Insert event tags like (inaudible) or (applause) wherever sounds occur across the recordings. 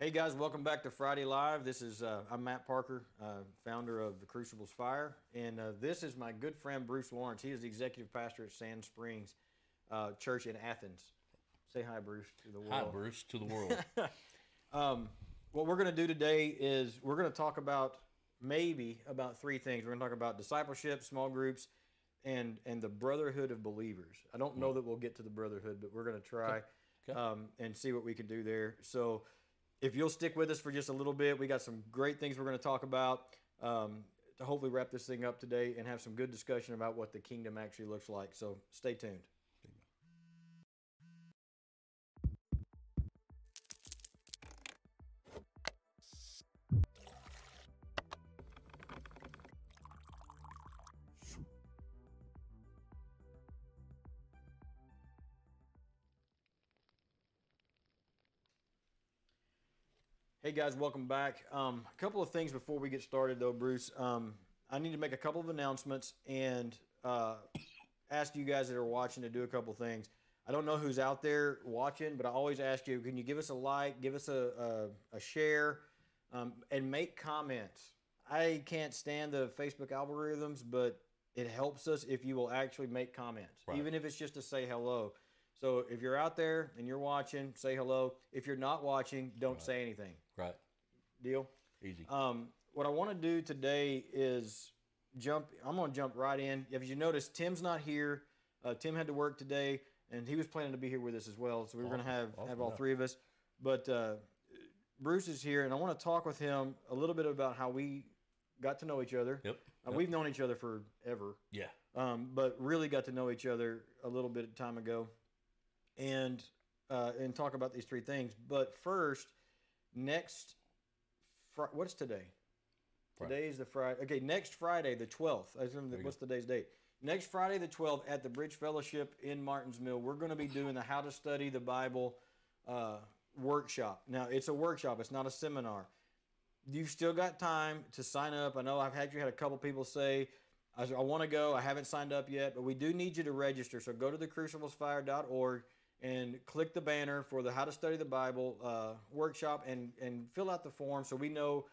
Hey guys, welcome back to Friday Live. This is uh, I'm Matt Parker, uh, founder of the Crucibles Fire, and uh, this is my good friend Bruce Lawrence. He is the executive pastor at Sand Springs uh, Church in Athens. Say hi, Bruce, to the world. Hi, Bruce, to the (laughs) world. What we're going to do today is we're going to talk about maybe about three things. We're going to talk about discipleship, small groups, and and the brotherhood of believers. I don't know that we'll get to the brotherhood, but we're going to try Okay. Um, and see what we can do there. So if you'll stick with us for just a little bit, we got some great things we're going to talk about um, to hopefully wrap this thing up today and have some good discussion about what the kingdom actually looks like. So stay tuned. Hey guys, welcome back. Um, a couple of things before we get started, though, Bruce. Um, I need to make a couple of announcements and uh, ask you guys that are watching to do a couple things. I don't know who's out there watching, but I always ask you: Can you give us a like, give us a a, a share, um, and make comments? I can't stand the Facebook algorithms, but it helps us if you will actually make comments, Right. even if it's just to say hello. So if you're out there and you're watching, say hello. If you're not watching, don't say anything. right. Deal. Easy. Um, what I want to do today is jump. I'm going to jump right in. If you notice, Tim's not here. Uh, Tim had to work today, and he was planning to be here with us as well. So we were going to have Awesome, have all three of us. But uh, Bruce is here, and I want to talk with him a little bit about how we got to know each other. Yep, Uh, yep. We've known each other forever yeah. um, but really got to know each other a little bit of time ago, and uh, and talk about these three things. But first, next, fr- what's today? Friday. Today is the Friday. Okay, next Friday, the twelfth. What's the day's date? Next Friday, the twelfth, at the Bridge Fellowship in Martins Mill, we're going to be (sighs) doing the How to Study the Bible uh, workshop. Now, it's a workshop; it's not a seminar you've still got time to sign up. I know I've actually had a couple people say, I, I want to go. I haven't signed up yet, but we do need you to register. So go to thecruciblesfire.org and click the banner for the How to Study the Bible uh, workshop and, and fill out the form so we know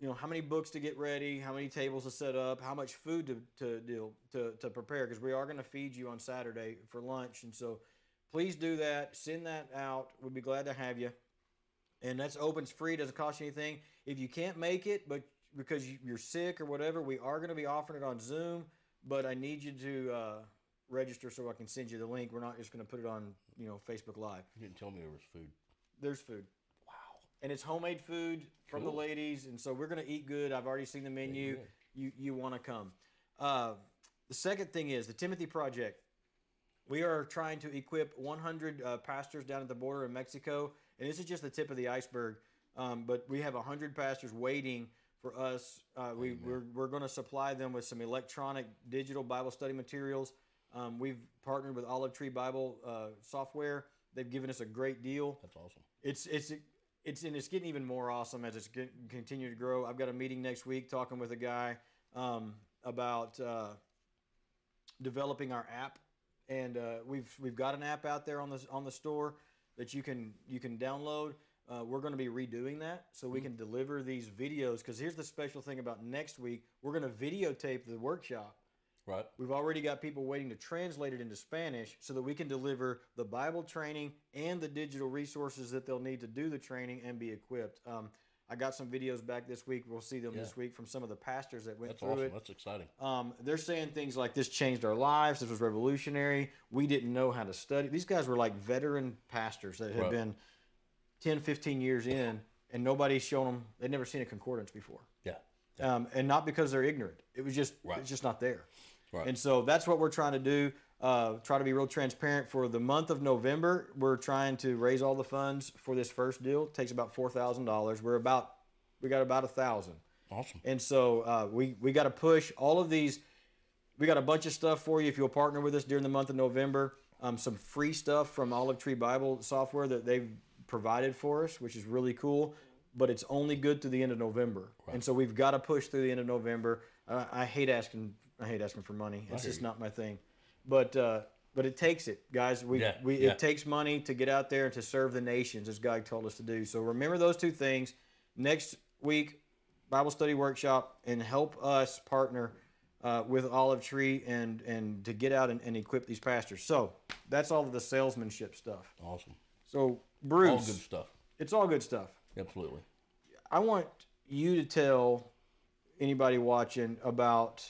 you know how many books to get ready, how many tables to set up, how much food to to deal to, to prepare because we are going to feed you on Saturday for lunch, and so please do that. Send that out. We'd be glad to have you and that's open. It's free. Doesn't cost you anything. If you can't make it, but because you- you're sick or whatever, we are going to be offering it on Zoom. But I need you to uh, register so I can send you the link. We're not just going to put it on, you know, Facebook Live. You didn't tell me there was food. There's food, Wow. and it's homemade food from the ladies, and so we're going to eat good. I've already seen the menu. Amen. You you want to come? Uh, the second thing is the Timothy Project. We are trying to equip 100 uh, pastors down at the border in Mexico, and this is just the tip of the iceberg. Um, but we have 100 pastors waiting for us. Uh, we, we're we're going to supply them with some electronic digital Bible study materials. Um, we've partnered with Olive Tree Bible uh, software. They've given us a great deal. That's awesome. It's it's it's and it's getting even more awesome as it's get, continue to grow. I've got a meeting next week talking with a guy um, about uh, developing our app, and uh, we've we've got an app out there on the on the store that you can you can download. Uh, we're going to be redoing that so we can deliver these videos. Because here's the special thing about next week: we're going to videotape the workshop. Right. We've already got people waiting to translate it into Spanish so that we can deliver the Bible training and the digital resources that they'll need to do the training and be equipped. Um, I got some videos back this week. We'll see them this week from some of the pastors that went That's through awesome. it. That's exciting. Um, they're saying things like this changed our lives. This was revolutionary. We didn't know how to study. These guys were like veteran pastors that had Right. been 10, 15 years in, and nobody's shown them. They'd never seen a concordance before Yeah. yeah. um, and not because they're ignorant. It was just Right. it's just not there. Right. And so that's what we're trying to do. Uh, try to be real transparent. For the month of November, we're trying to raise all the funds for this first deal. It takes about four thousand dollars. We're about we got about a thousand. Awesome. And so uh, we we got to push all of these. We got a bunch of stuff for you if you'll partner with us during the month of November. Um, some free stuff from Olive Tree Bible software that they've provided for us, which is really cool. But it's only good to the end of November, and so we've got to push through the end of November. I, I hate asking. I hate asking for money. It's just you. not my thing. But uh, but it takes it, guys. We, Yeah, we yeah. it takes money to get out there and to serve the nations, as God told us to do. So remember those two things. Next week, Bible study workshop, and help us partner uh, with Olive Tree and and to get out and, and equip these pastors. So that's all of the salesmanship stuff. Awesome. So Bruce, All good stuff. it's all good stuff. Absolutely. I want you to tell anybody watching about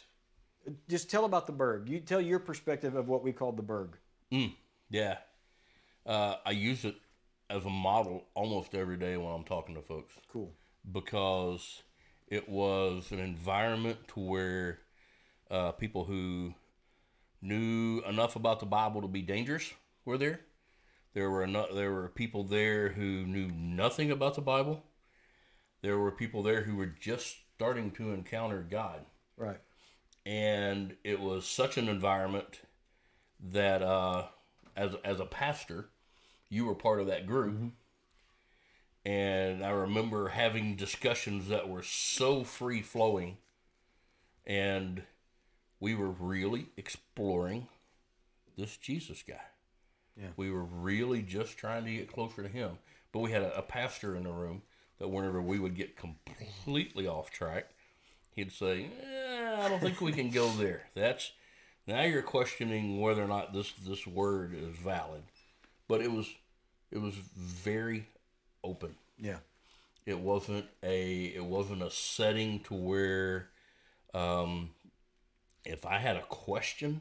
just tell about the Berg. You tell your perspective of what we call the Berg. Yeah. Uh, I use it as a model almost every day when I'm talking to folks Cool. because it was an environment to where uh, people who knew enough about the Bible to be dangerous were there. There were eno- there were people there who knew nothing about the Bible. There were people there who were just starting to encounter God. Right. And it was such an environment that uh, as as a pastor, you were part of that group. And I remember having discussions that were so free flowing, and we were really exploring this Jesus guy. Yeah. We were really just trying to get closer to him. But we had a, a pastor in the room that whenever we would get completely off track, he'd say, eh, "I don't think we can go there." That's now you're questioning whether or not this this word is valid. But it was it was very open. Yeah. It wasn't a it wasn't a setting to where um, if I had a question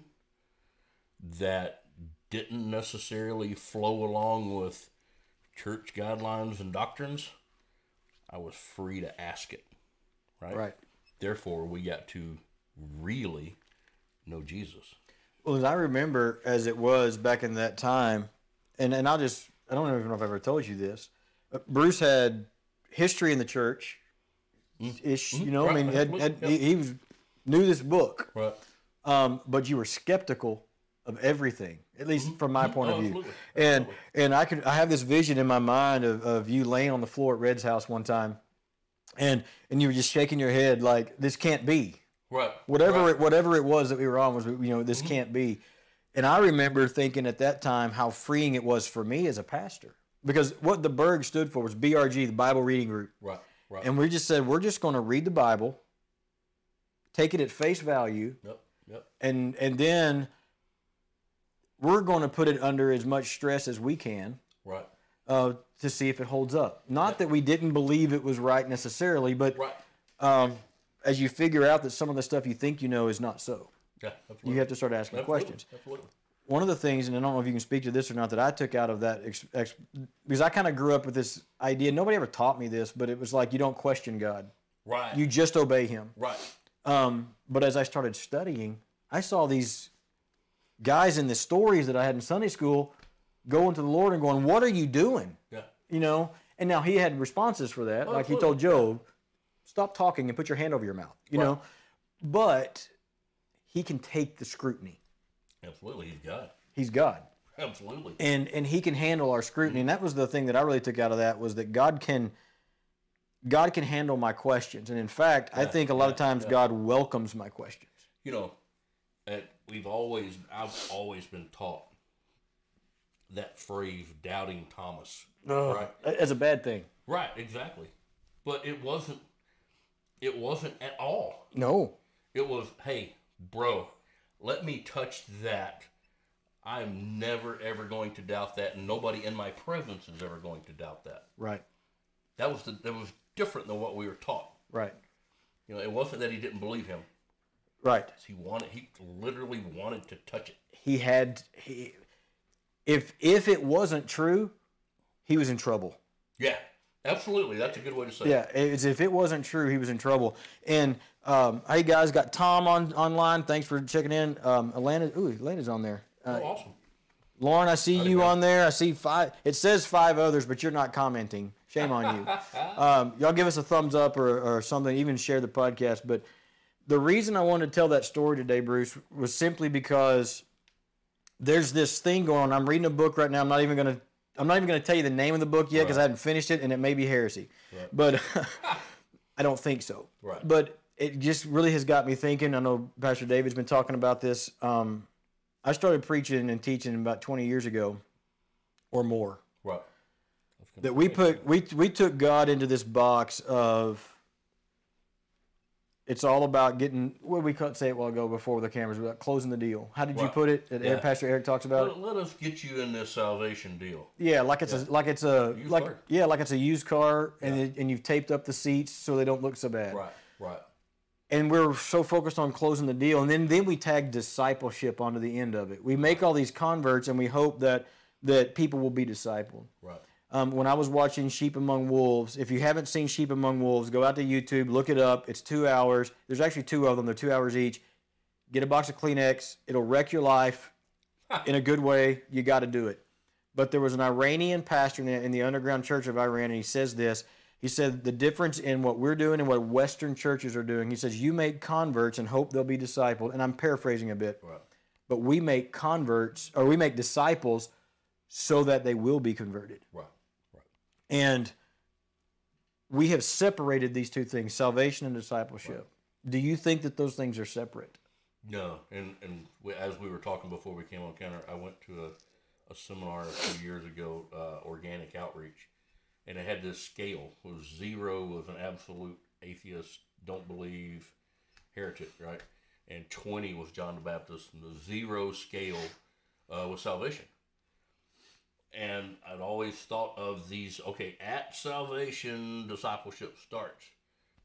that didn't necessarily flow along with church guidelines and doctrines, I was free to ask it. Right. Right. Therefore, we got to really know Jesus. Well, as I remember as it was back in that time, and, and I'll just, I don't even know if I ever told you this. Bruce had history in the church. Mm-hmm. Ish, you mm-hmm. know, I mean, had, had, he, he was knew this book, Right. um, but you were skeptical of everything, at least mm-hmm. from my point Oh, of view. absolutely. And and I could I have this vision in my mind of, of you laying on the floor at Red's house one time, and and you were just shaking your head like this can't be. Right. Whatever Right. it whatever it was that we were on was you know this can't be. And I remember thinking at that time how freeing it was for me as a pastor because what the Berg stood for was BRG, the Bible Reading Group. Right. Right. And we just said we're just going to read the Bible, take it at face value, yep. Yep. and and then we're going to put it under as much stress as we can Right. uh, to see if it holds up. Not that we didn't believe it was right necessarily, but Right. um, as you figure out that some of the stuff you think you know is not so, Yeah. Absolutely. you have to start asking Absolutely. questions. Absolutely. One of the things, and I don't know if you can speak to this or not, that I took out of that, ex, ex, because I kind of grew up with this idea. Nobody ever taught me this, but it was like you don't question God, Right. you just obey Him. right. Um, but as I started studying, I saw these guys in the stories that I had in Sunday school going to the Lord and going, "What are you doing?" Yeah. You know. And now He had responses for that, like He told Job, "Stop talking and put your hand over your mouth." You Right. know. But He can take the scrutiny. Absolutely. He's God. He's God. Absolutely. and and he can handle our scrutiny and that was the thing that i really took out of that was that god can god can handle my questions and in fact i think a lot of times yeah. god welcomes my questions you know, we've always, I've always been taught that phrase, doubting Thomas. Right. as a bad thing Right. Exactly. But it wasn't. It wasn't at all. no It was, hey, bro, let me touch that. I'm never ever going to doubt that, and nobody in my presence is ever going to doubt that. right That was the, that was different than what we were taught. right You know, it wasn't that he didn't believe him. right He wanted, he literally wanted to touch it. he had he if if it wasn't true he was in trouble Yeah, absolutely. That's a good way to say it. Yeah, it's, if it wasn't true, he was in trouble. And um, hey, guys, got Tom on online. Thanks for checking in. Um, Alana, ooh, Alana's on there. Uh, Oh, awesome. Lauren, I see you go. on there. I see five. It says five others, but you're not commenting. Shame on you. (laughs) um, y'all give us a thumbs up or, or something. Even share the podcast. But the reason I wanted to tell that story today, Bruce, was simply because there's this thing going on. I'm reading a book right now. I'm not even gonna. I'm not even gonna tell you the name of the book yet because I haven't finished it, and it may be heresy. But (laughs) (laughs) I don't think so. Right. But it just really has got me thinking. I know Pastor David's been talking about this. Um, I started preaching and teaching about 20 years ago or more. Right. I was gonna That we put we we took God into this box of it's all about getting what we cut say it while ago before the cameras about closing the deal. How did you put it? That Yeah. Pastor Eric talks about it. Let, let us get you in this salvation deal. Yeah, like it's a like it's a Used like car. yeah, like it's a used car, and it, and you've taped up the seats so they don't look so bad. Right. Right. And we're so focused on closing the deal, and then then we tag discipleship onto the end of it. We make all these converts, and we hope that that people will be discipled. Right. Um, when I was watching Sheep Among Wolves, if you haven't seen Sheep Among Wolves, go out to YouTube, look it up. It's two hours. There's actually two of them. They're two hours each. Get a box of Kleenex. It'll wreck your life in a good way. You got to do it. But there was an Iranian pastor in the, in the underground church of Iran, and he says this. He said the difference in what we're doing and what Western churches are doing. He says you make converts and hope they'll be discipled. And I'm paraphrasing a bit, Right. but we make converts or we make disciples so that they will be converted. Right. Right. And we have separated these two things, salvation and discipleship. Do you think that those things are separate? No, and and we, as we were talking before we came on counter, I went to a, a seminar a few years ago, uh, organic outreach, and it had this scale. It was zero was an absolute atheist, don't believe, heretic, right? And twenty was John the Baptist, and the zero scale uh, was salvation. And I'd always thought of these. Okay, at salvation, discipleship starts,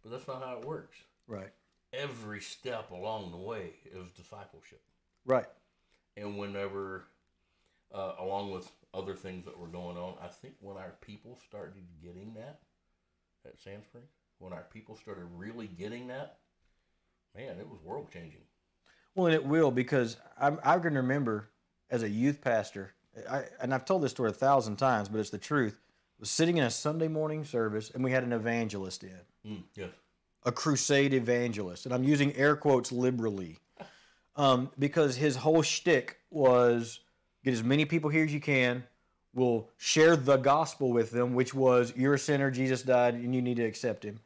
but that's not how it works. Right. Every step along the way is discipleship Right. and whenever uh, along with other things that were going on i think when our people started getting that at sand springs when our people started really getting that man it was world changing Well, and it will because I'm, I can remember as a youth pastor, I, and I've told this story a thousand times, but it's the truth. Was sitting in a Sunday morning service, and we had an evangelist in, mm, yes a crusade evangelist, and I'm using air quotes liberally, um, because his whole shtick was get as many people here as you can. We'll share the gospel with them, which was you're a sinner, Jesus died, and you need to accept Him,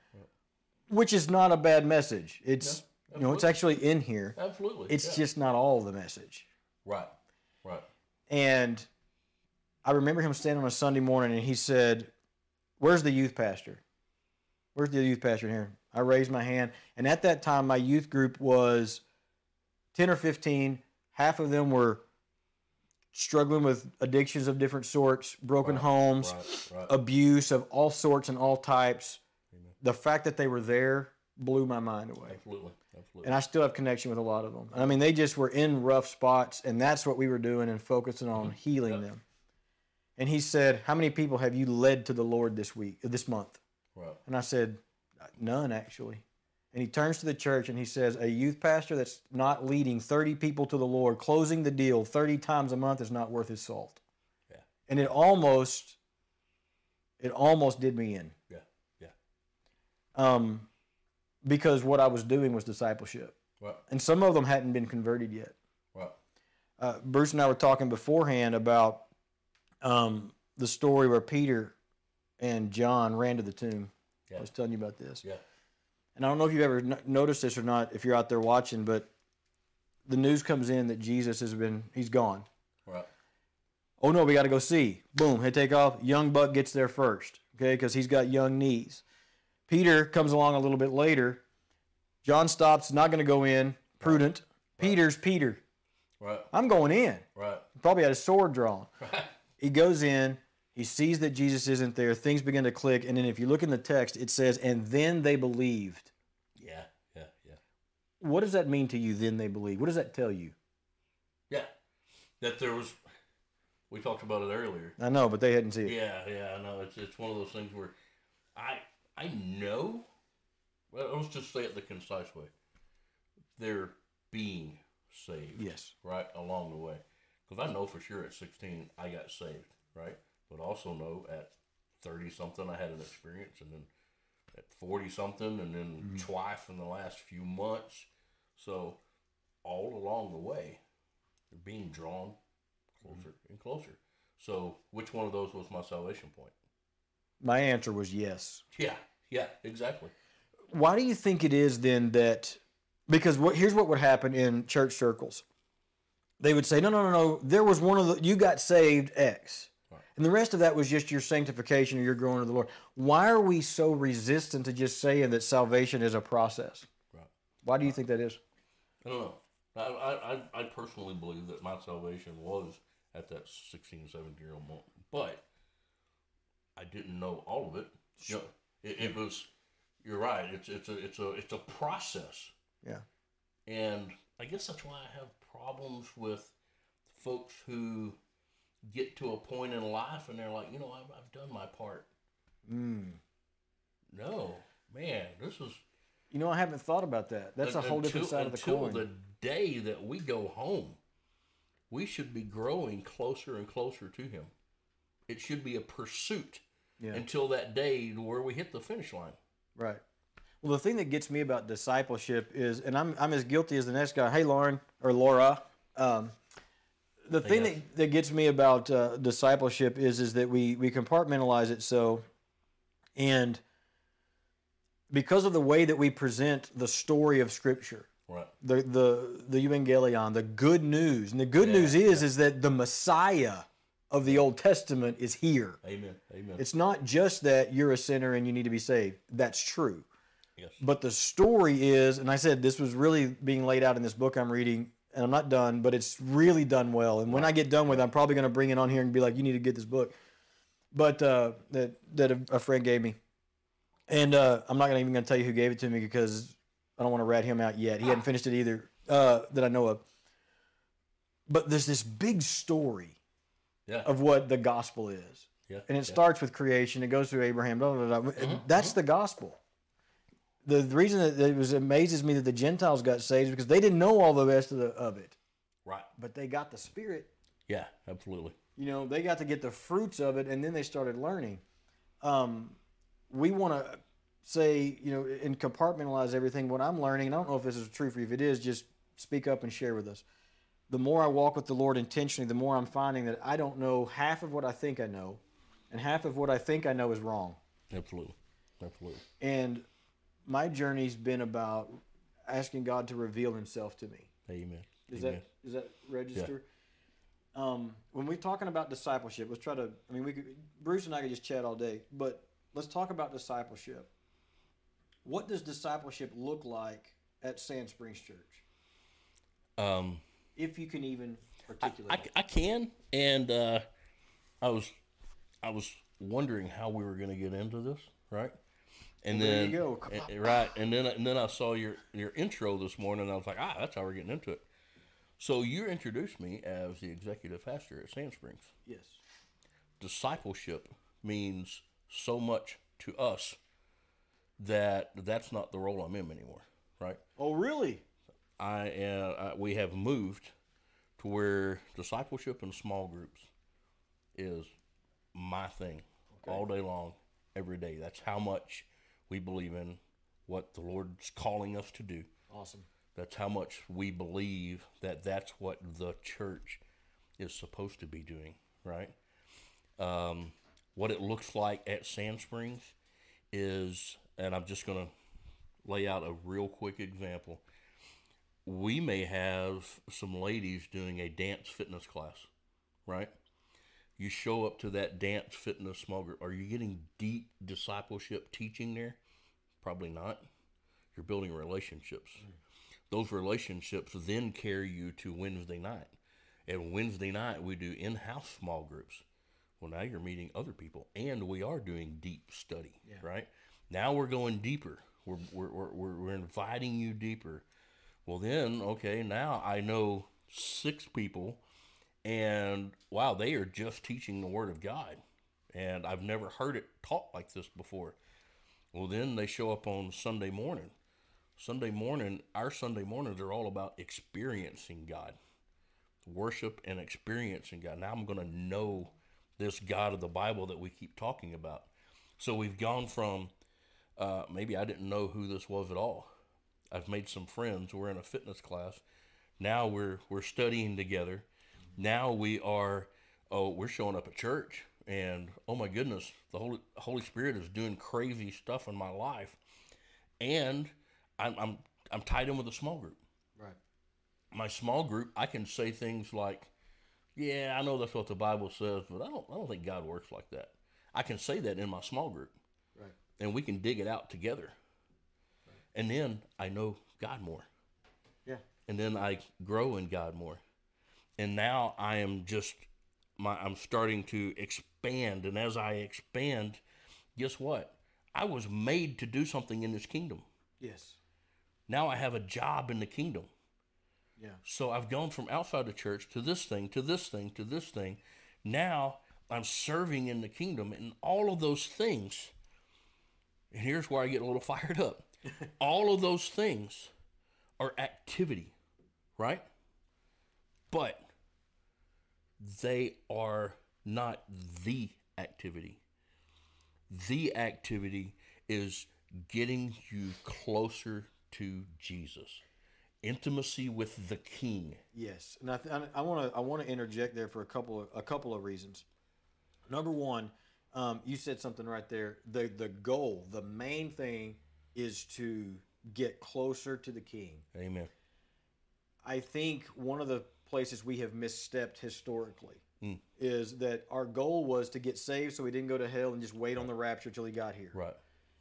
which is not a bad message. It's you know it's actually in here. absolutely It's yeah. just not all the message. right right And I remember him standing on a Sunday morning and he said, Where's the youth pastor? Where's the youth pastor here? I raised my hand. And at that time, my youth group was 10 or 15. Half of them were struggling with addictions of different sorts, broken Right, homes, right right abuse of all sorts and all types. Amen. The fact that they were there blew my mind away. absolutely absolutely And I still have connection with a lot of them. I mean, they just were in rough spots, and that's what we were doing and focusing on healing Mm-hmm. Yep. them. And he said, "How many people have you led to the Lord this week, this month?" And I said, "None, actually." And he turns to the church and he says, "A youth pastor that's not leading 30 people to the Lord, closing the deal 30 times a month is not worth his salt." Yeah. And it almost, it almost did me in. yeah yeah Um, because what I was doing was discipleship. and some of them hadn't been converted yet. right Uh, Bruce and I were talking beforehand about um, the story where Peter and John ran to the tomb. Yeah. I was telling you about this, yeah and I don't know if you've ever n- noticed this or not. If you're out there watching, but the news comes in that Jesus has been he's gone. right Oh no, we got to go see. Boom, they take off. Young Buck gets there first, okay, because he's got young knees. Peter comes along a little bit later. John stops, not going to go in. Prudent. Peter's Peter. right I'm going in. right Probably had a sword drawn. (laughs) right He goes in. He sees that Jesus isn't there. Things begin to click. And then if you look in the text, it says, and then they believed. yeah yeah yeah What does that mean to you, then they believe? What does that tell you? yeah that there was we talked about it earlier I know, but they hadn't seen it. Yeah, yeah, I know. It's it's one of those things where I I know. Well, let's just say it the concise way. They're being saved, Yes. right along the way. Because I know for sure at sixteen I got saved, right? But also know at thirty something I had an experience, and then at forty something, and then mm-hmm. twice in the last few months. So all along the way, they're being drawn mm-hmm. closer and closer. So which one of those was my salvation point? My answer was yes. Yeah, yeah, exactly. Why do you think it is then that? Because what here's what would happen in church circles. they would say, no, no, no, no. There was one of the you got saved X, and the rest of that was just your sanctification or your growing of the Lord. Why are we so resistant to just saying that salvation is a process? Right. Why do you think that is? I don't know. I, I, I- I personally believe that my salvation was at that 16, 17 year old moment. But I didn't know all of it. You know, it, it was, you're right. It's, it's, a, it's, a, it's a process. Yeah. And I guess that's why I have problems with folks who get to a point in life and they're like, you know, I've, I've done my part. Mm. No, man, this is You know, I haven't thought about that. That's a whole different side of the until coin. the day that we go home, we should be growing closer and closer to Him. It should be a pursuit yeah. until that day where we hit the finish line. Right. Well, the thing that gets me about discipleship is, and I'm, I'm as guilty as the next guy. Hey, Lauren or Laura. Um, the thing that, that gets me about uh, discipleship is is that we we compartmentalize it so, and because of the way that we present the story of Scripture, Right. the the the evangelion, the good news, and the good Yeah, news is is that the Messiah of the Old Testament is here. Amen. Amen. It's not just that you're a sinner and you need to be saved. That's true. yes. But the story is, and I said this was really being laid out in this book I'm reading, and I'm not done, but it's really done well. And when I get done with it, I'm probably going to bring it on here and be like, you need to get this book. But uh, that that a, friend gave me, and uh, I'm not even going to tell you who gave it to me because I don't want to rat him out yet. He hadn't finished it either uh, that I know of. But there's this big story Yeah. of what the gospel is. yeah. And it yeah. starts with creation. It goes through Abraham. Blah, blah, blah. Mm-hmm, That's the gospel. The, the reason that it was amazes me that the Gentiles got saved is because they didn't know all the rest of, the, of it, Right. but they got the Spirit. Yeah. Absolutely. You know, they got to get the fruits of it, and then they started learning. Um, we want to say, you know, and compartmentalize everything. What I'm learning, and I don't know if this is true for you. If it is, just speak up and share with us. The more I walk with the Lord intentionally, the more I'm finding that I don't know half of what I think I know, and half of what I think I know is wrong. Absolutely. Absolutely. And my journey's been about asking God to reveal Himself to me. Amen. Is Amen. that is that register? Um, when we're talking about discipleship, let's try to. I mean, we could Bruce and I could just chat all day, but let's talk about discipleship. What does discipleship look like at Sand Springs Church, Um, if you can even articulate? I, it? I can, and uh, I was I was wondering how we were going to get into this, right? And Well, there then you go. And- right, and then and then I saw your your intro this morning, and I was like, ah, that's how we're getting into it. So you introduced me as the executive pastor at Sand Springs. yes. Discipleship means so much to us that that's not the role I'm in anymore, right? Oh, really? I. I, we have moved to where discipleship in small groups is my thing all day long, every day. That's how much we believe in what the Lord's calling us to do. Awesome. That's how much we believe that that's what the church is supposed to be doing, right? Um, what it looks like at Sand Springs is, and I'm just going to lay out a real quick example. We may have some ladies doing a dance fitness class, right? You show up to that dance fitness small group. Are you getting deep discipleship teaching there? Probably not. You're building relationships. Mm. Those relationships then carry you to Wednesday night. And Wednesday night, we do in house small groups. Well, now you're meeting other people, and we are doing deep study, right? Now we're going deeper. We're, we're, we're, we're, we're inviting you deeper. Well, then, okay, now I know six people, and wow, they are just teaching the Word of God. And I've never heard it taught like this before. Well, then they show up on Sunday morning. Sunday morning, our Sunday mornings are all about experiencing God, worship and experiencing God. Now I'm going to know this God of the Bible that we keep talking about. So we've gone from uh, maybe I didn't know who this was at all. I've made some friends. We're in a fitness class. Now we're we're studying together. Now we are oh we're showing up at church and oh my goodness the Holy Holy Spirit is doing crazy stuff in my life, and I'm I'm I'm tied in with a small group. Right. my small group, I can say things like, "Yeah, I know that's what the Bible says, but I don't I don't think God works like that." I can say that in my small group, Right. and we can dig it out together. And then I know God more, Yeah. and then I grow in God more, and now I am just my I'm starting to expand, and as I expand, guess what? I was made to do something in this kingdom. Yes. Now I have a job in the kingdom. Yeah. So I've gone from outside the church to this thing, to this thing, to this thing. Now I'm serving in the kingdom and all of those things. And here's where I get a little (laughs) fired up. (laughs) all of those things are activity, right? But they are not the activity. The activity is getting you closer to Jesus. Intimacy with the King. Yes, and I want to I want to interject there for a couple of a couple of reasons. Number one, um, you said something right there. the The goal, the main thing, is to get closer to the King. Amen. I think one of the places we have misstepped historically hmm. is that our goal was to get saved so we didn't go to hell and just wait on the rapture till he got here. Right.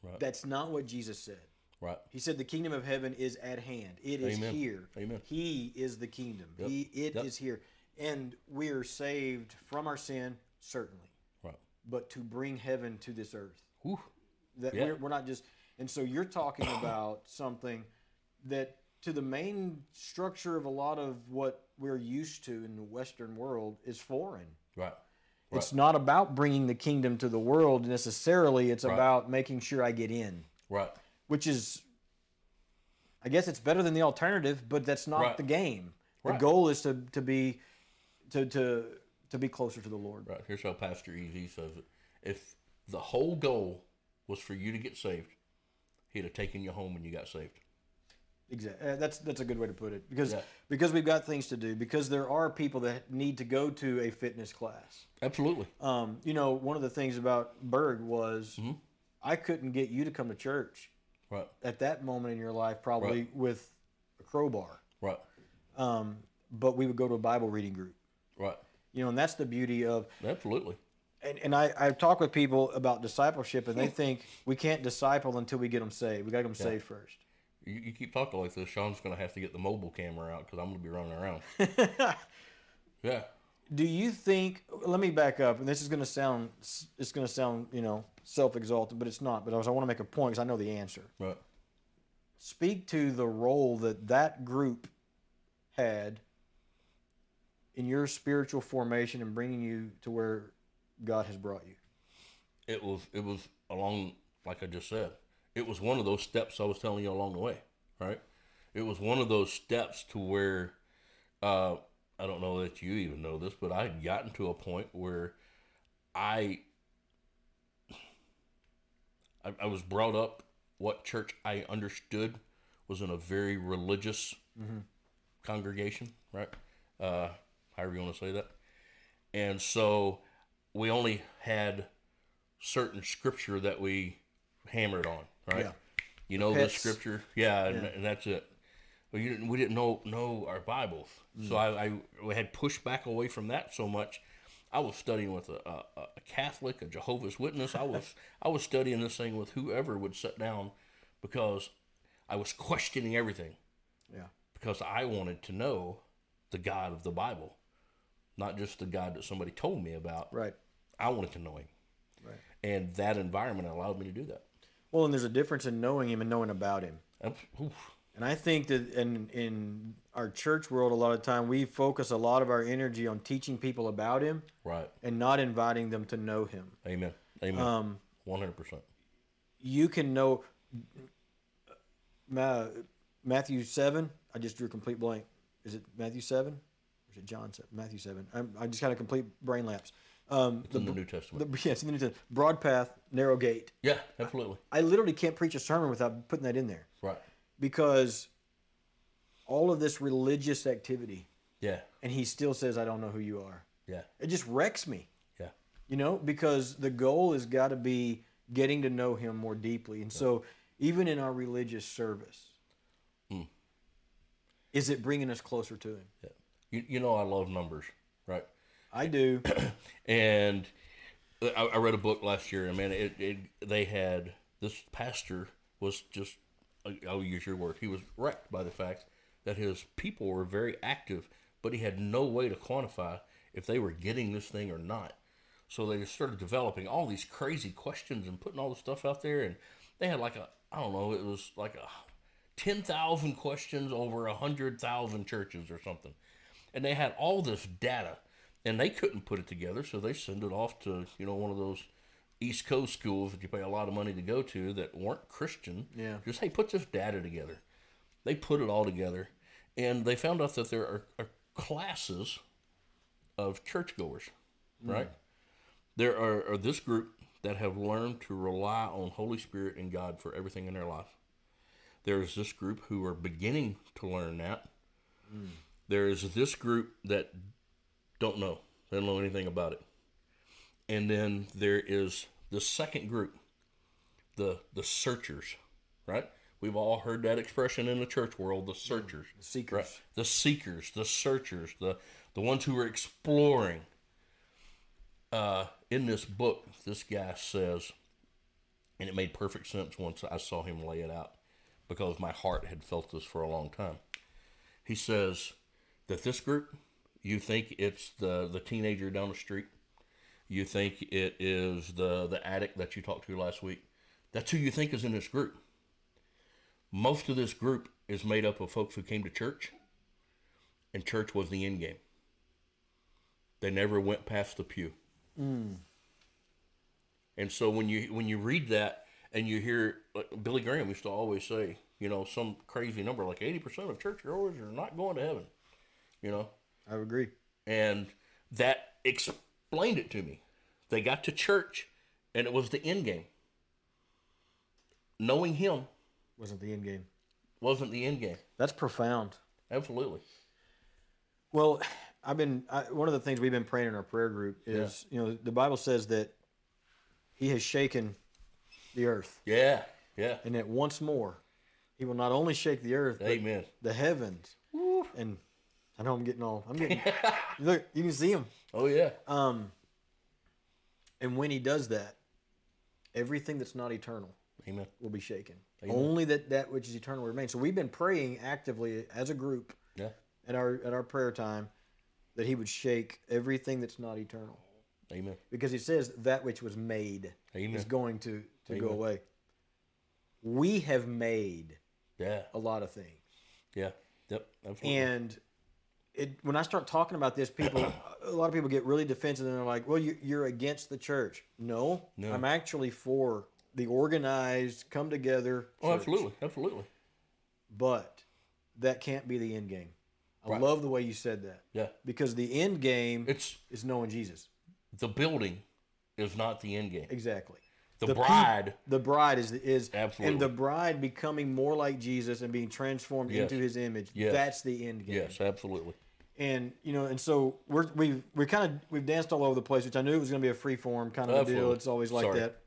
Right. That's not what Jesus said. right. He said the kingdom of heaven is at hand. It is Amen. here. Amen. He is the kingdom. He it is Yep. here. And we are saved from our sin, certainly. Right. But to bring heaven to this earth. Whew. That we're, we're not just and so you're talking (coughs) about something that to the main structure of a lot of what we're used to in the Western world is foreign. Right. It's not about bringing the kingdom to the world necessarily. It's Right. about making sure I get in Right. which is I guess it's better than the alternative, but that's not Right. the game. The Right. goal is to, to be to, to to be closer to the Lord. Right. Here's how Pastor Easy says it. If the whole goal was for you to get saved, he'd have taken you home when you got saved. Exactly. That's that's a good way to put it because Yeah. because we've got things to do because there are people that need to go to a fitness class. Absolutely. Um, you know, one of the things about Berg was Mm-hmm. I couldn't get you to come to church Right. at that moment in your life, probably with a crowbar. Right. Um, but we would go to a Bible reading group. Right. You know, and that's the beauty of Absolutely. And, and I, I talk with people about discipleship and they think we can't disciple until we get them saved. We got to get them saved first. You, you keep talking like this, Sean's going to have to get the mobile camera out because I'm going to be running around. (laughs) yeah. Do you think? Let me back up, and this is going to sound it's going to sound you know self exalted, but it's not. But I, was, I want to make a point because I know the answer. Right. Speak to the role that that group had in your spiritual formation and bringing you to where God has brought you. It was it was along like I just said. It was one of those steps I was telling you along the way, right? It was one of those steps to where uh, I don't know that you even know this, but I had gotten to a point where I I, I was brought up what church I understood was in a very religious congregation, right? Uh, however you want to say that. And so we only had certain scripture that we hammered on, right? Yeah. You know the scripture, yeah, and, and that's it. But you didn't, we didn't know know our Bibles, so mm. I, I we had pushed back away from that so much. I was studying with a, a, a Catholic, a Jehovah's Witness. I was (laughs) I was studying this thing with whoever would sit down, because I was questioning everything Yeah. because I wanted to know the God of the Bible, not just the God that somebody told me about. Right. I wanted to know Him, Right. and that environment allowed me to do that. Well, and there's a difference in knowing Him and knowing about Him. And I think that in in our church world, a lot of time we focus a lot of our energy on teaching people about Him Right. and not inviting them to know Him. Amen. Amen. Um, One hundred percent. you can know Ma- Matthew seven. I just drew a complete blank. Is it Matthew seven? Or is it John seven? Matthew seven. I'm, I just got a complete brain lapse. Um, It's in the New Testament. the, (laughs) yes, in the New Testament. broad path, narrow gate. yeah, absolutely. I literally can't preach a sermon without putting that in there Right. because all of this religious activity, Yeah. and he still says, "I don't know who you are." Yeah. It just wrecks me. Yeah. you know because the goal has got to be getting to know him more deeply and so even in our religious service Is it bringing us closer to Him? Yeah. You, you know I love numbers, right? I do. (clears throat) And I, I read a book last year, and man, it, it they had this pastor was just I'll use your word. He was wrecked by the fact that his people were very active, but he had no way to quantify if they were getting this thing or not. So they just started developing all these crazy questions and putting all the stuff out there, and they had like a I don't know, it was like a ten thousand questions over a hundred thousand churches or something, and they had all this data, and they couldn't put it together, so they send it off to you know one of those East Coast schools that you pay a lot of money to go to that weren't Christian. Yeah. Just hey, put this data together. They put it all together, and they found out that there are, are classes of churchgoers, mm. right? There are, are this group that have learned to rely on Holy Spirit and God for everything in their life. There's this group who are beginning to learn that. Mm. There is this group that don't know. They don't know anything about it. And then there is the second group, the the searchers, right? We've all heard that expression in the church world, the searchers. The seekers. Right. The seekers, the searchers, the the ones who are exploring. Uh, in this book, this guy says, and it made perfect sense once I saw him lay it out, because my heart had felt this for a long time. He says that this group, you think it's the the teenager down the street, you think it is the the addict that you talked to last week. That's who you think is in this group. Most of this group is made up of folks who came to church, and church was the end game. They never went past the pew. Mm. And so when you when you read that and you hear like Billy Graham used to always say, you know, some crazy number like eighty percent of churchgoers are not going to heaven. You know, I would agree. and that explained it to me. They got to church, and it was the end game. Knowing him Wasn't the end game. wasn't the end game. That's profound. Absolutely. Well, I've been I, one of the things we've been praying in our prayer group is you know the Bible says that He has shaken the earth, Yeah. Yeah. and that once more He will not only shake the earth, but Amen. the heavens. And I know I'm getting all I'm getting. (laughs) look, you can see him. Oh yeah. Um, and when He does that, everything that's not eternal Amen. will be shaken. Amen. Only that that which is eternal will remain. So we've been praying actively as a group Yeah. at our at our prayer time that he would shake everything that's not eternal Amen. because he says that which was made Amen. is going to to go away. We have made Yeah. a lot of things, Yeah. Yep. Absolutely. and it when I start talking about this, people a lot of people get really defensive and they're like, "Well, you, you're against the church." No, No. I'm actually for the organized, come together. oh, church. absolutely. Absolutely. but that can't be the end game. I Right. love the way you said that Yeah. because the end game It's is knowing Jesus. the building is not the end game. Exactly. The, The pe- bride. The bride is is Absolutely. and the bride becoming more like Jesus and being transformed Yes. into His image. Yes. That's the end game. yes. Absolutely. And you know, and so we're we we kind of we've danced all over the place, which I knew it was going to be a free form kind of a deal. It's always like Sorry. that.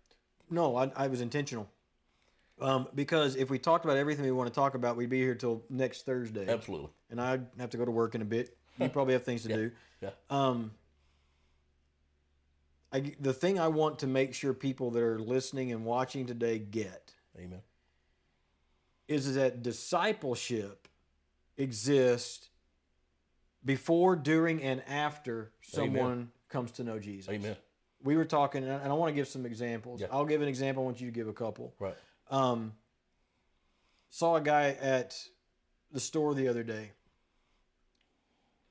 No, I, I was intentional. Um, because if we talked about everything we want to talk about, we'd be here till next Thursday. Absolutely. and I'd have to go to work in a bit. You (laughs) probably have things to do. Yeah. Um, I, the thing I want to make sure people that are listening and watching today get Amen. is that discipleship exists before, during, and after someone comes to know Jesus. Amen. We were talking, and I want to give some examples. Yeah. I'll give an example. I want you to give a couple. Right. Um, saw a guy at the store the other day.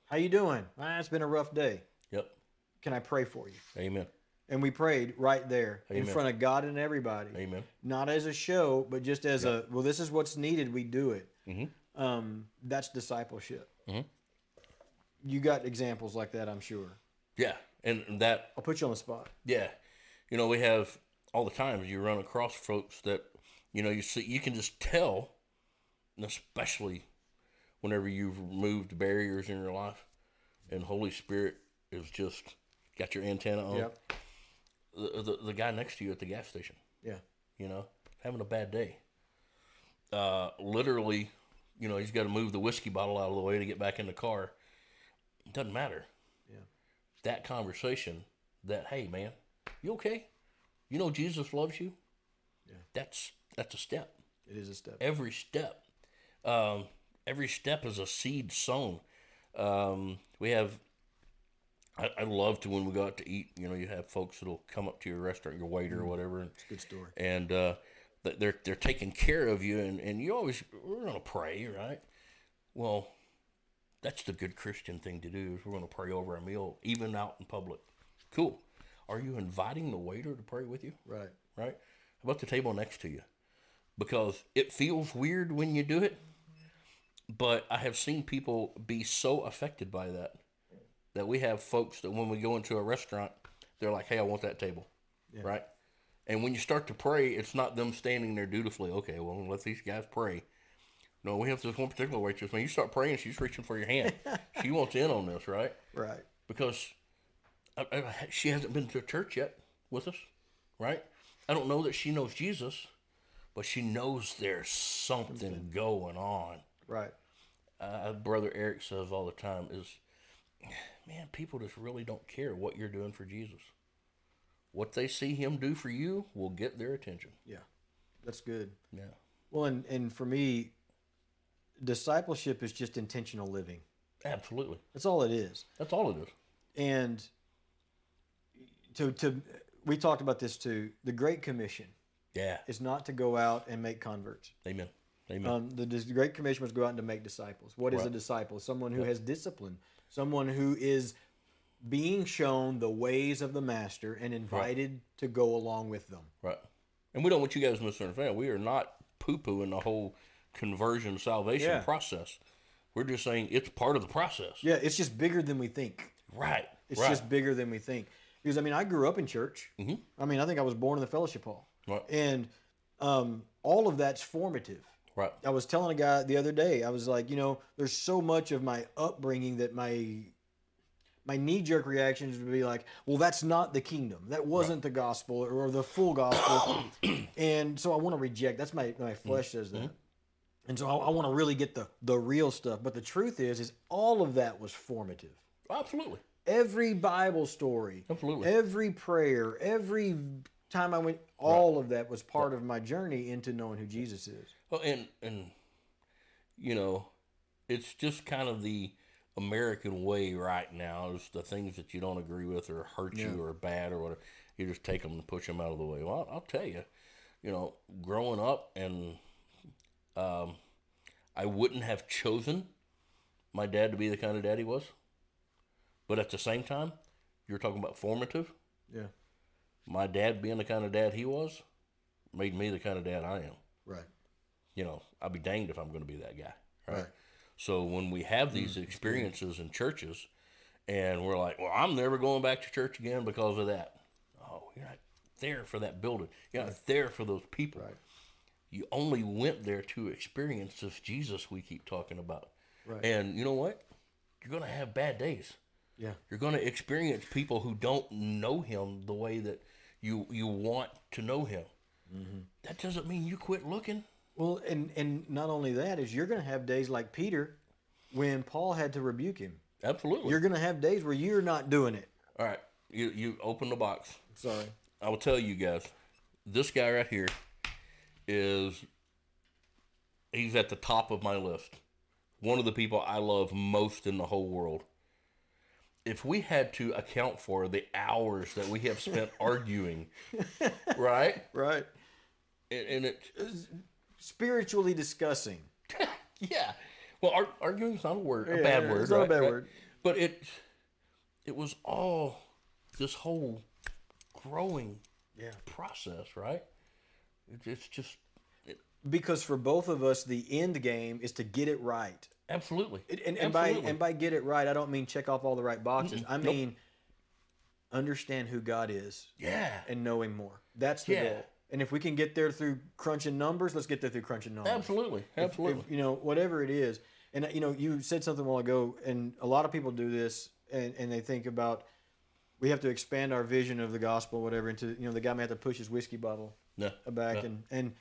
How you doing? Ah, it's been a rough day. Yep. Can I pray for you? Amen. And we prayed right there in front of God and everybody, Amen. not as a show, but just as a well. This is what's needed. We do it. Mhm. Um, that's discipleship. Mhm. You got examples like that, I'm sure. Yeah. And that I'll put you on the spot. Yeah, you know we have all the times you run across folks that you know you see you can just tell, and especially whenever you've removed barriers in your life, and Holy Spirit is just got your antenna on. Yep. The, the the guy next to you at the gas station, Yeah. you know, having a bad day. Uh, literally, you know, he's got to move the whiskey bottle out of the way to get back in the car. It doesn't matter. Yeah. That conversation, that hey man, you okay? You know Jesus loves you. Yeah. That's that's a step. It is a step. Every step, um, every step is a seed sown. Um, we have. I, I love to when we go out to eat. You know, you have folks that'll come up to your restaurant, your waiter or whatever, and Good story. and uh, they're they're taking care of you, and, and you always we're gonna pray, right? Well, that's the good Christian thing to do. Is we're gonna pray over a meal, even out in public. Cool. Are you inviting the waiter to pray with you? Right. Right. How about the table next to you? Because it feels weird when you do it, but I have seen people be so affected by that that we have folks that when we go into a restaurant, they're like, "Hey, I want that table." Yeah. Right. And when you start to pray, it's not them standing there dutifully. Okay, well, let these guys pray. No, we have this one particular waitress. When you start praying, she's reaching for your hand. (laughs) she wants in on this, right? Right. Because I, I, she hasn't been to church yet with us, right? I don't know that she knows Jesus, but she knows there's something going on. Right. Uh, Brother Eric says all the time is, man, people just really don't care what you're doing for Jesus. What they see him do for you will get their attention. Yeah. That's good. Yeah. Well, and, and for me, discipleship is just intentional living. Absolutely. That's all it is. That's all it is. And to to we talked about this too. The Great Commission Yeah. is not to go out and make converts. Amen. Amen. Um, the, dis- Great Commission was to go out and to make disciples. What is a disciple? Someone who has discipline, someone who is being shown the ways of the master and invited to go along with them. Right. And we don't want you guys to misunderstand. We are not poo pooing the whole conversion salvation Yeah. process. We're just saying it's part of the process. Yeah, it's just bigger than we think. Right. It's right. just bigger than we think. Because I mean, I grew up in church. Mhm. I mean, I think I was born in the fellowship hall, Right. and um, all of that's formative. right. I was telling a guy the other day, I was like, you know, there's so much of my upbringing that my my knee jerk reactions would be like, well, that's not the kingdom. That wasn't the gospel or the full gospel. (coughs) and so I want to reject. That's my my flesh says that. And so I, I want to really get the the real stuff. But the truth is, is all of that was formative. Absolutely. Every Bible story, Absolutely. every prayer, every time I went, all of that was part of my journey into knowing who Jesus is. Well, and and you know, it's just kind of the American way right now. Is the things that you don't agree with or hurt Yeah. you or bad or whatever, you just take them and push them out of the way. Well, I'll, I'll tell you, you know, growing up and um, I wouldn't have chosen my dad to be the kind of dad he was, but at the same time, you're talking about formative. Yeah. My dad being the kind of dad he was, made me the kind of dad I am Right. you know, I'll be danged if I'm going to be that guy. Right. Right. So when we have these experiences in churches and we're like, well, I'm never going back to church again because of that. Oh, you're not there for that building. You're not there for those people. Right. You only went there to experience this Jesus we keep talking about. Right. And you know what? You're going to have bad days. Yeah. You're going to experience people who don't know him the way that you you want to know him. Mm-hmm. That doesn't mean you quit looking. Well, and and not only that is you're going to have days like Peter, when Paul had to rebuke him. Absolutely. You're going to have days where you're not doing it. All right, you you open the box. Sorry. I will tell you guys, this guy right here is he's at the top of my list. One of the people I love most in the whole world. If we had to account for the hours that we have spent (laughs) arguing, (laughs) right? Right. And, and it, Spiritually discussing. (laughs) yeah. Well, ar- arguing is not a word, a Yeah, bad word. it's not a bad Right? word. But it, it was all this whole growing Yeah. process, right? It, it's just Because for both of us, the end game is to get it right. absolutely. And, and, and by and by get it right, I don't mean check off all the right boxes. I mean understand who God is yeah, and know Him more. That's the Yeah. goal. And if we can get there through crunching numbers, let's get there through crunching numbers. absolutely, absolutely. if, you know, whatever it is. And, you know, you said something a while ago, and a lot of people do this, and, and they think about we have to expand our vision of the gospel, whatever, into, you know, the guy may have to push his whiskey bottle yeah, back. Yeah. And, and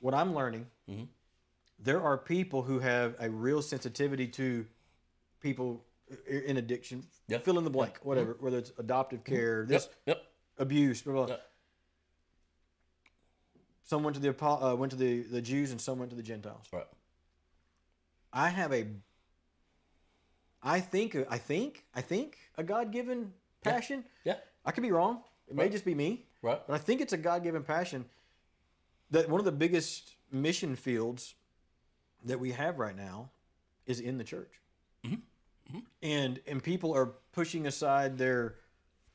what I'm learning Mhm. there are people who have a real sensitivity to people in addiction. Yeah. Fill in the blank, whatever, whether it's adoptive care, this Yep. Abuse, blah, blah. blah. Yeah. Some went to the uh, went to the, the Jews, and some went to the Gentiles. Right. I have a, I think, I think, I think a God given passion. Yeah. I could be wrong. It may just be me, Right. but I think it's a God given passion. That one of the biggest mission fields that we have right now is in the church, and and people are pushing aside their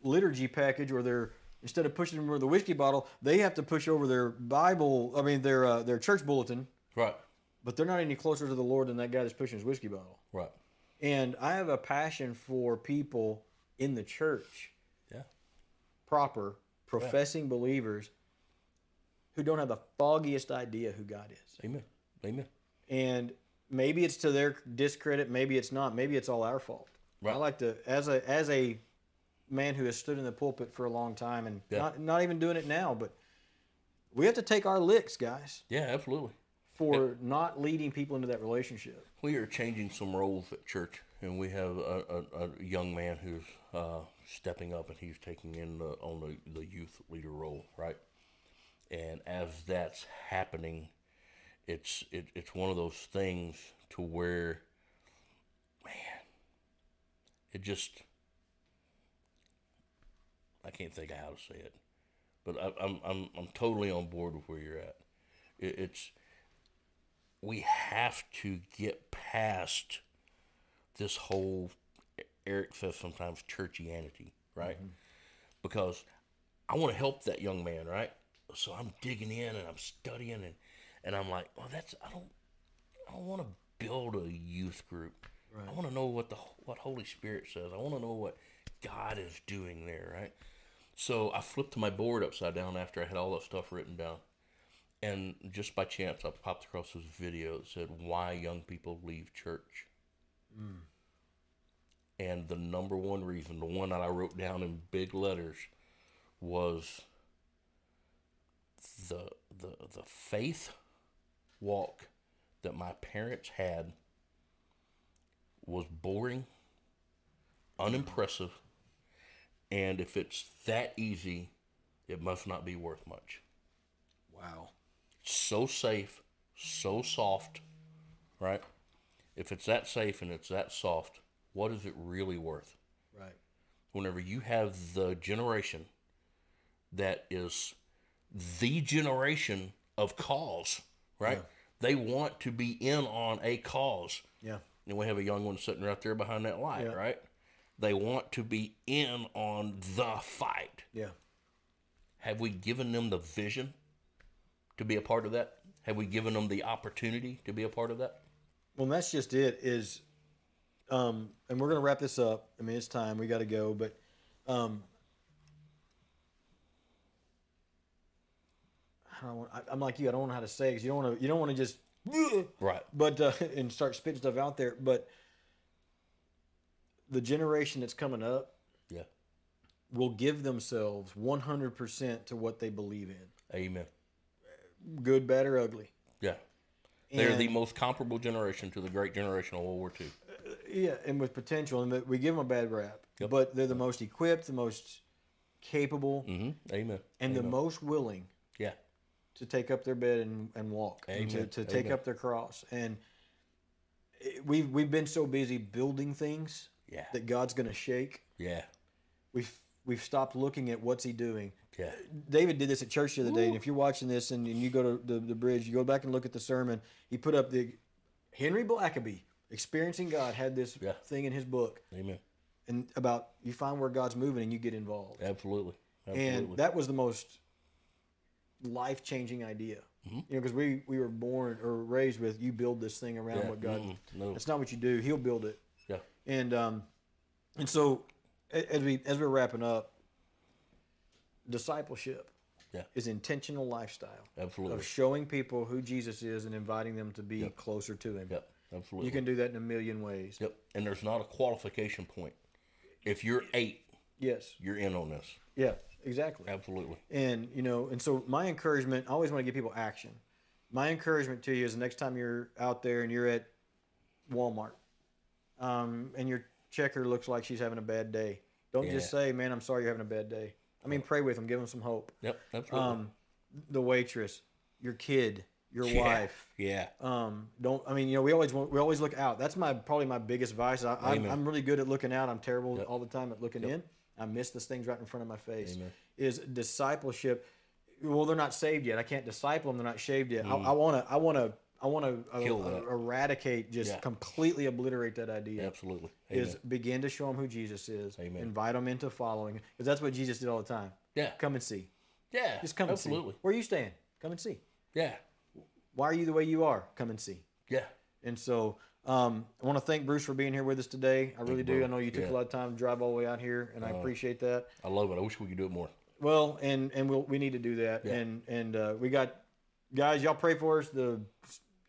liturgy package or their instead of pushing over the whiskey bottle, they have to push over their Bible. I mean their uh, their church bulletin, Right. but they're not any closer to the Lord than that guy that's pushing his whiskey bottle. Right. And I have a passion for people in the church, Yeah. proper, professing believers who don't have the foggiest idea who God is. Amen. Amen. And maybe it's to their discredit, maybe it's not, maybe it's all our fault. Right. I like to as a as a man who has stood in the pulpit for a long time and Yeah. not not even doing it now, but we have to take our licks, guys, Yeah. Absolutely. for not leading people into that relationship. We are changing some roles at church, and we have a, a, a young man who's uh, stepping up, and he's taking in the, on the, the youth leader role, right? And as that's happening, it's it, it's one of those things to where, man, it just I can't think of how to say it, but I, I'm I'm I'm totally on board with where you're at. It, it's we have to get past this whole Eric says sometimes churchianity, right? Mm-hmm. Because I want to help that young man, right? So I'm digging in and I'm studying and and I'm like, well, that's I don't I don't want to build a youth group. I want to know what the what Holy Spirit says. I want to know what God is doing there, right? So I flipped my board upside down after I had all that stuff written down. And just by chance, I popped across this video that said why young people leave church. Hmm. And the number one reason, the one that I wrote down in big letters, was the the the faith walk that my parents had was boring, unimpressive, and if it's that easy, it must not be worth much Wow. so safe, so soft, right? If it's that safe and it's that soft, what is it really worth? Right. Whenever you have the generation that is the generation of cause, right? They want to be in on a cause. Yeah. And we have a young one sitting right there behind that light, Yeah. right? They want to be in on the fight. Yeah. Have we given them the vision to be a part of that? Have we given them the opportunity to be a part of that? Well, that's just it. Is, um, and we're gonna wrap this up. I mean, it's time. We got to go. But, um, I don't. Want, I, I'm like you. I don't know how to say because you don't want to. You don't want to just. Right. But uh, (laughs) and start spitting stuff out there. But the generation that's coming up Yeah. will give themselves 100% to what they believe in, Amen. good, bad, or ugly. Yeah. They're the most comparable generation to the great generation of World War II. Yeah, and with potential, and we give them a bad rap, Yep. but they're the most equipped, the most capable, hmm Amen. and the most willing. To take up their bed and, and walk, and to, Amen. to take Amen. up their cross. And it, we've we've been so busy building things Yeah. that God's going to shake. Yeah. We've we've stopped looking at what's He doing. Yeah. David did this at church the other day, and if you're watching this and, and you go to the, the bridge, you go back and look at the sermon. He put up the Henry Blackaby, experiencing God, had this Yeah. thing in his book, Amen. and about you find where God's moving and you get involved. Absolutely. Absolutely. And that was the most life changing idea. Mm-hmm. You know, because we we were born or raised with you build this thing around Yeah, what God. mm, no. That's not what you do. He'll build it. yeah. And um, and so as we as we're wrapping up, discipleship Yeah. is intentional lifestyle Absolutely. of showing people who Jesus is and inviting them to be closer to Him. Yep. Absolutely. You can do that in a million ways. Yep. And there's not a qualification point. If you're eight, Yes. you're in on this. Yeah. Exactly. Absolutely. And you know, and so my encouragement, I always want to give people action. my encouragement to you is the next time you're out there and you're at Walmart, um, and your checker looks like she's having a bad day, don't just say, "Man, I'm sorry you're having a bad day." I mean, pray with them, give them some hope. Yep, absolutely. Um, the waitress, your kid, your yeah. wife. Yeah. Um, don't I mean you know we always want, we always look out. That's my probably my biggest vice. I, I'm, I'm really good at looking out. I'm terrible Yep. all the time at looking in. I miss the things right in front of my face. Amen. Is discipleship? Well, they're not saved yet. I can't disciple them. They're not shaved yet. Mm. I want to. I want to. I want to that. eradicate, just Yeah. completely obliterate that idea. Absolutely. Amen. Is begin to show them who Jesus is. Amen. Invite them into following, because that's what Jesus did all the time. yeah. Come and see. Yeah. Just come absolutely. and see. Where are you staying? Come and see. Yeah. Why are you the way you are? Come and see. Yeah. And so um, I want to thank Bruce for being here with us today. I really do. I know you took Yeah. a lot of time to drive all the way out here, and I Uh, appreciate that. I love it. I wish we could do it more. Well, and and we'll, we need to do that. Yeah. And and uh, we got guys. Y'all pray for us. The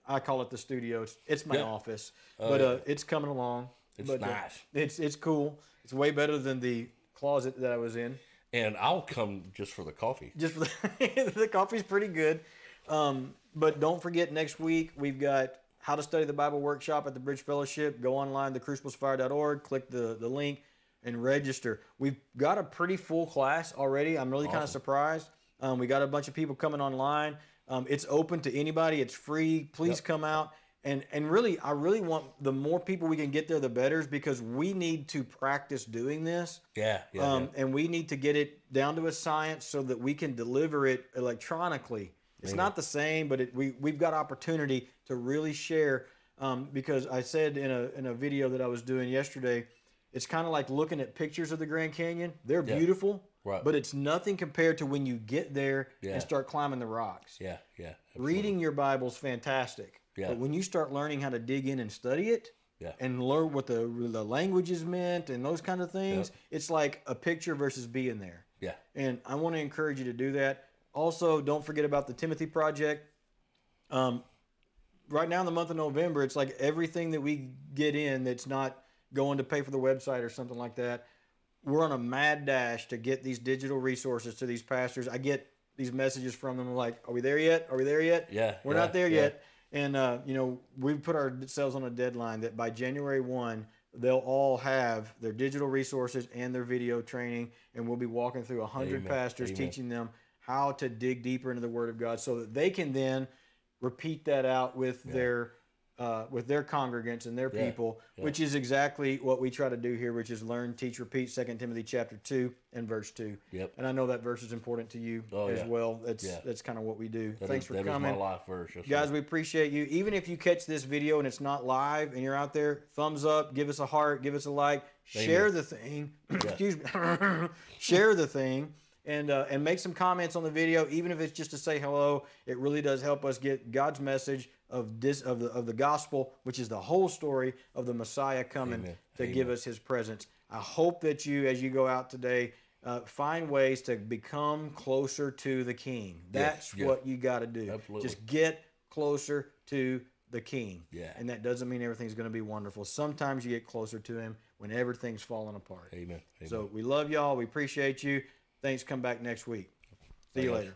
I call it the studio. It's, it's my Yeah. office, Oh, but uh, it's coming along. It's but, uh, nice. it's it's cool. It's way better than the closet that I was in. And I'll come just for the coffee. Just for the, (laughs) the coffee's pretty good. Um, but don't forget next week we've got how to study the Bible workshop at the Bridge Fellowship. Go online to cruciblesfire.org, click the, the link, and register. We've got a pretty full class already. I'm really kind of surprised. Um, we got a bunch of people coming online. Um, it's open to anybody. It's free. Please Yep. come out. And, and really, I really want the more people we can get there, the better, because we need to practice doing this. Yeah. Yeah. Um, and we need to get it down to a science so that we can deliver it electronically. It's not the same, but it, we we've got opportunity to really share. Um, because I said in a in a video that I was doing yesterday, it's kind of like looking at pictures of the Grand Canyon. They're Yeah. beautiful, Right. but it's nothing compared to when you get there Yeah. and start climbing the rocks. yeah. Yeah. absolutely. Reading your Bible's fantastic, Yeah. but when you start learning how to dig in and study it, Yeah. and learn what the the languages meant and those kind of things, it's like a picture versus being there. Yeah. And I want to encourage you to do that. Also, don't forget about the Timothy Project. Um, right now in the month of November, it's like everything that we get in that's not going to pay for the website or something like that. We're on a mad dash to get these digital resources to these pastors. I get these messages from them like, "Are we there yet? Are we there yet?" Yeah, we're yeah, not there yeah. yet. And uh, you know, we've put ourselves on a deadline that by January one, they'll all have their digital resources and their video training, and we'll be walking through a hundred pastors, Amen. teaching them how to dig deeper into the Word of God, so that they can then repeat that out with their uh, with their congregants and their Yeah. people, Yeah. which is exactly what we try to do here, which is learn, teach, repeat. Second Timothy chapter two and verse two. Yep. And I know that verse is important to you Oh, as yeah. well. That's Yeah. that's kind of what we do. That Thanks is- for that is coming. my life verse. Guys, we appreciate you. Even if you catch this video and it's not live and you're out there, thumbs up, give us a heart, give us a like, share the thing. (clears throat) Excuse me. (clears throat) share the thing and uh, and make some comments on the video, even if it's just to say hello. It really does help us get God's message of this of the of the gospel, which is the whole story of the Messiah coming Amen. to give us His presence. I hope that you, as you go out today. Uh, find ways to become closer to the King. That's yeah. what you got to do. Absolutely. Just get closer to the king. Yeah. And that doesn't mean everything's going to be wonderful. Sometimes you get closer to him when everything's falling apart. Amen. Amen. So we love y'all. We appreciate you. Thanks. Come back next week. See you later.